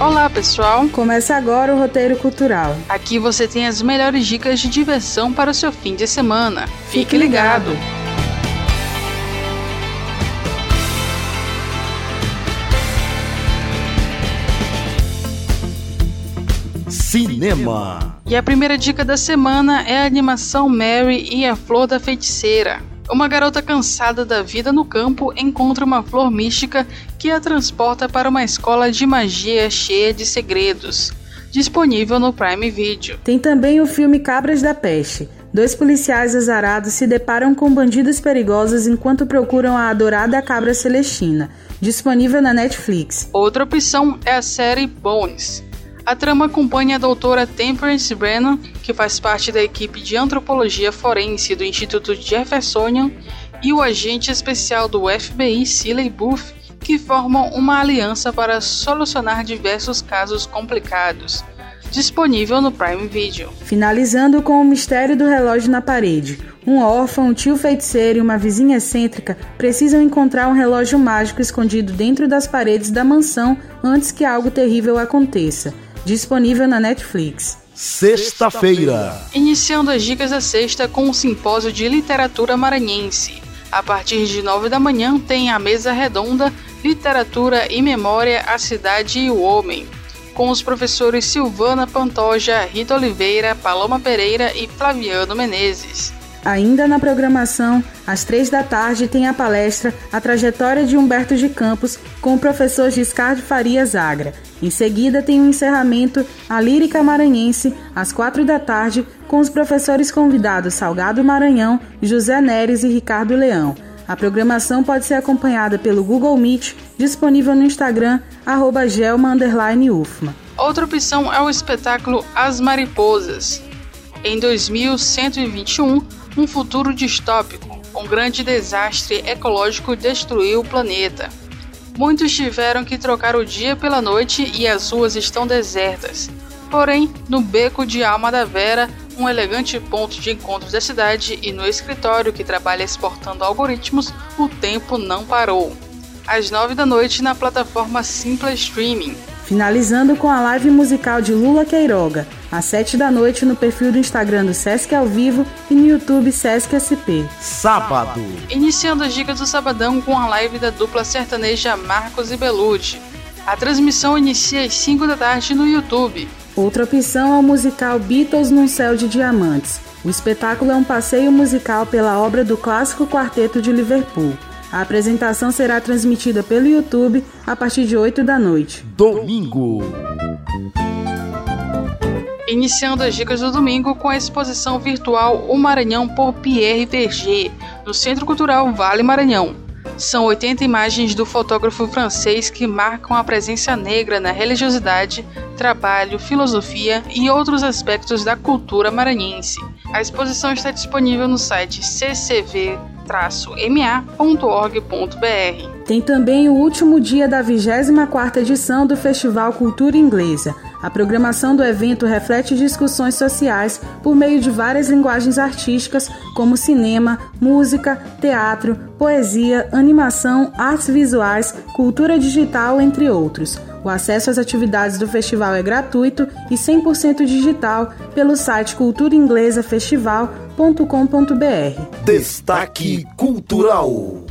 Olá, pessoal! Começa agora o Roteiro Cultural. Aqui você tem as melhores dicas de diversão para o seu fim de semana. Fique, ligado! Cinema. E a primeira dica da semana é a animação Mary e a Flor da Feiticeira. Uma garota cansada da vida no campo encontra uma flor mística que a transporta para uma escola de magia cheia de segredos. Disponível no Prime Video. Tem também o filme Cabras da Peste. Dois policiais azarados se deparam com bandidos perigosos enquanto procuram a adorada cabra celestina. Disponível na Netflix. Outra opção é a série Bones. A trama acompanha a doutora Temperance Brennan, que faz parte da equipe de antropologia forense do Instituto Jeffersonian, e o agente especial do FBI, Siley Booth, que formam uma aliança para solucionar diversos casos complicados. Disponível no Prime Video. Finalizando com o mistério do relógio na parede. Um órfão, um tio feiticeiro e uma vizinha excêntrica precisam encontrar um relógio mágico escondido dentro das paredes da mansão antes que algo terrível aconteça disponível na Netflix. Sexta-feira. Iniciando as dicas da sexta com o simpósio de literatura maranhense. A partir de nove da manhã tem a mesa redonda Literatura e Memória, a Cidade e o Homem, com os professores Silvana Pantoja, Rita Oliveira, Paloma Pereira e Flaviano Menezes. Ainda na programação, às três da tarde tem a palestra A Trajetória de Humberto de Campos com o professor Giscard Farias Agra. Em seguida tem o um encerramento A Lírica Maranhense, às quatro da tarde, com os professores convidados Salgado Maranhão, José Neres e Ricardo Leão. A programação pode ser acompanhada pelo Google Meet, disponível no Instagram, arroba Outra opção é o espetáculo As Mariposas. Em 2121, um futuro distópico. Um grande desastre ecológico destruiu o planeta. Muitos tiveram que trocar o dia pela noite e as ruas estão desertas. Porém, no beco de Alma da Vera, um elegante ponto de encontro da cidade, e no escritório que trabalha exportando algoritmos, o tempo não parou. Às nove da noite na plataforma Simpla Streaming. Finalizando com a live musical de Lula Queiroga, às 7 da noite no perfil do Instagram do Sesc ao vivo e no YouTube Sesc SP. Sábado. Iniciando as dicas do sabadão com a live da dupla sertaneja Marcos e Belucci. A transmissão inicia às 5 da tarde no YouTube. Outra opção é o musical Beatles num Céu de Diamantes. O espetáculo é um passeio musical pela obra do clássico quarteto de Liverpool. A apresentação será transmitida pelo YouTube a partir de 8 da noite. Domingo. Iniciando as dicas do domingo com a exposição virtual O Maranhão por Pierre Verger, no Centro Cultural Vale Maranhão. São 80 imagens do fotógrafo francês que marcam a presença negra na religiosidade, trabalho, filosofia e outros aspectos da cultura maranhense. A exposição está disponível no site ccv ma.org.br. Tem também o último dia da 24ª edição do Festival Cultura Inglesa. A programação do evento reflete discussões sociais por meio de várias linguagens artísticas, como cinema, música, teatro, poesia, animação, artes visuais, cultura digital, entre outros. O acesso às atividades do festival é gratuito e 100% digital pelo site culturainglesafestival.com.br. Destaque Cultural.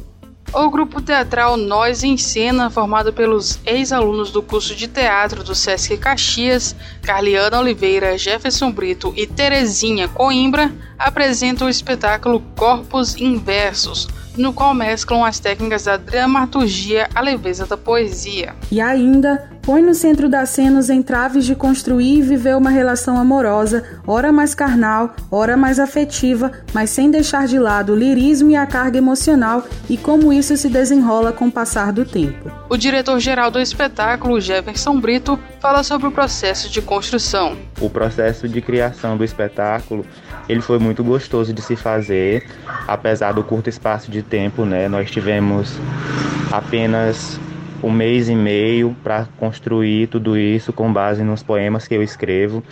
O grupo teatral Nós em Cena, formado pelos ex-alunos do curso de teatro do Sesc Caxias, Carliana Oliveira, Jefferson Brito e Terezinha Coimbra, apresenta o espetáculo Corpos Inversos, no qual mesclam as técnicas da dramaturgia à leveza da poesia. E ainda põe no centro da cena os entraves de construir e viver uma relação amorosa, ora mais carnal, ora mais afetiva, mas sem deixar de lado o lirismo e a carga emocional e como isso se desenrola com o passar do tempo. O diretor-geral do espetáculo, Jefferson Brito, fala sobre o processo de construção. O processo de criação do espetáculo ele foi muito gostoso de se fazer, apesar do curto espaço de tempo, né? Nós tivemos apenas um mês e meio para construir tudo isso com base nos poemas que eu escrevo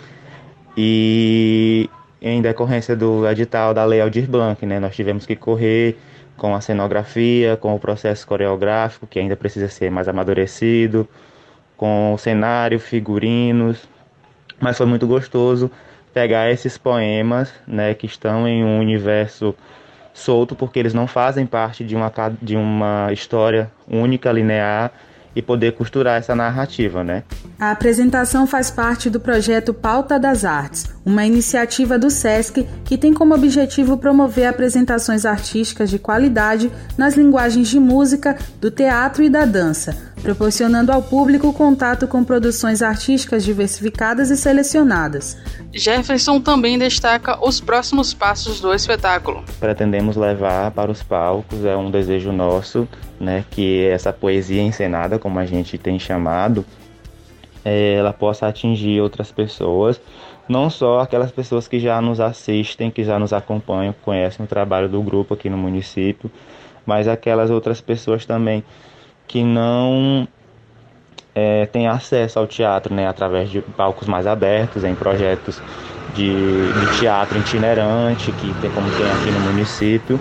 e em decorrência do edital da Lei Aldir Blanc, né? Nós tivemos que correr com a cenografia, com o processo coreográfico que ainda precisa ser mais amadurecido, com cenário, figurinos, mas foi muito gostoso pegar esses poemas, né, que estão em um universo solto, porque eles não fazem parte de uma, de uma história única, linear, e poder costurar essa narrativa, né? A apresentação faz parte do projeto Pauta das Artes, uma iniciativa do SESC que tem como objetivo promover apresentações artísticas de qualidade nas linguagens de música, do teatro e da dança, proporcionando ao público contato com produções artísticas diversificadas e selecionadas. Jefferson também destaca os próximos passos do espetáculo. Pretendemos levar para os palcos, é um desejo nosso, né, que essa poesia encenada, como a gente tem chamado, ela possa atingir outras pessoas, não só aquelas pessoas que já nos assistem, que já nos acompanham, conhecem o trabalho do grupo aqui no município, mas aquelas outras pessoas também que não é, têm acesso ao teatro né, através de palcos mais abertos, em projetos de, de teatro itinerante, que tem como tem aqui no município.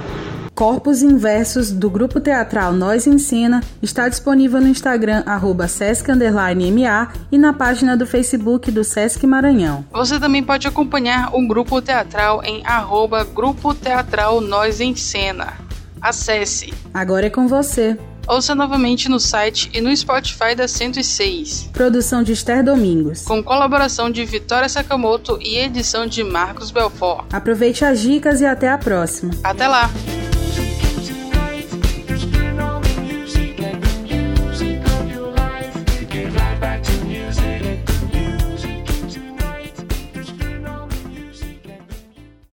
Corpos Inversos, do grupo teatral Nós Ensina, está disponível no Instagram, arroba sesc__ma e na página do Facebook do Sesc Maranhão. Você também pode acompanhar o grupo teatral em arroba Grupo Teatral Nós Ensina. Acesse! Agora é com você! Ouça novamente no site e no Spotify da 106. Produção de Esther Domingos. Com colaboração de Vitória Sakamoto e edição de Marcos Belfort. Aproveite as dicas e até a próxima. Até lá!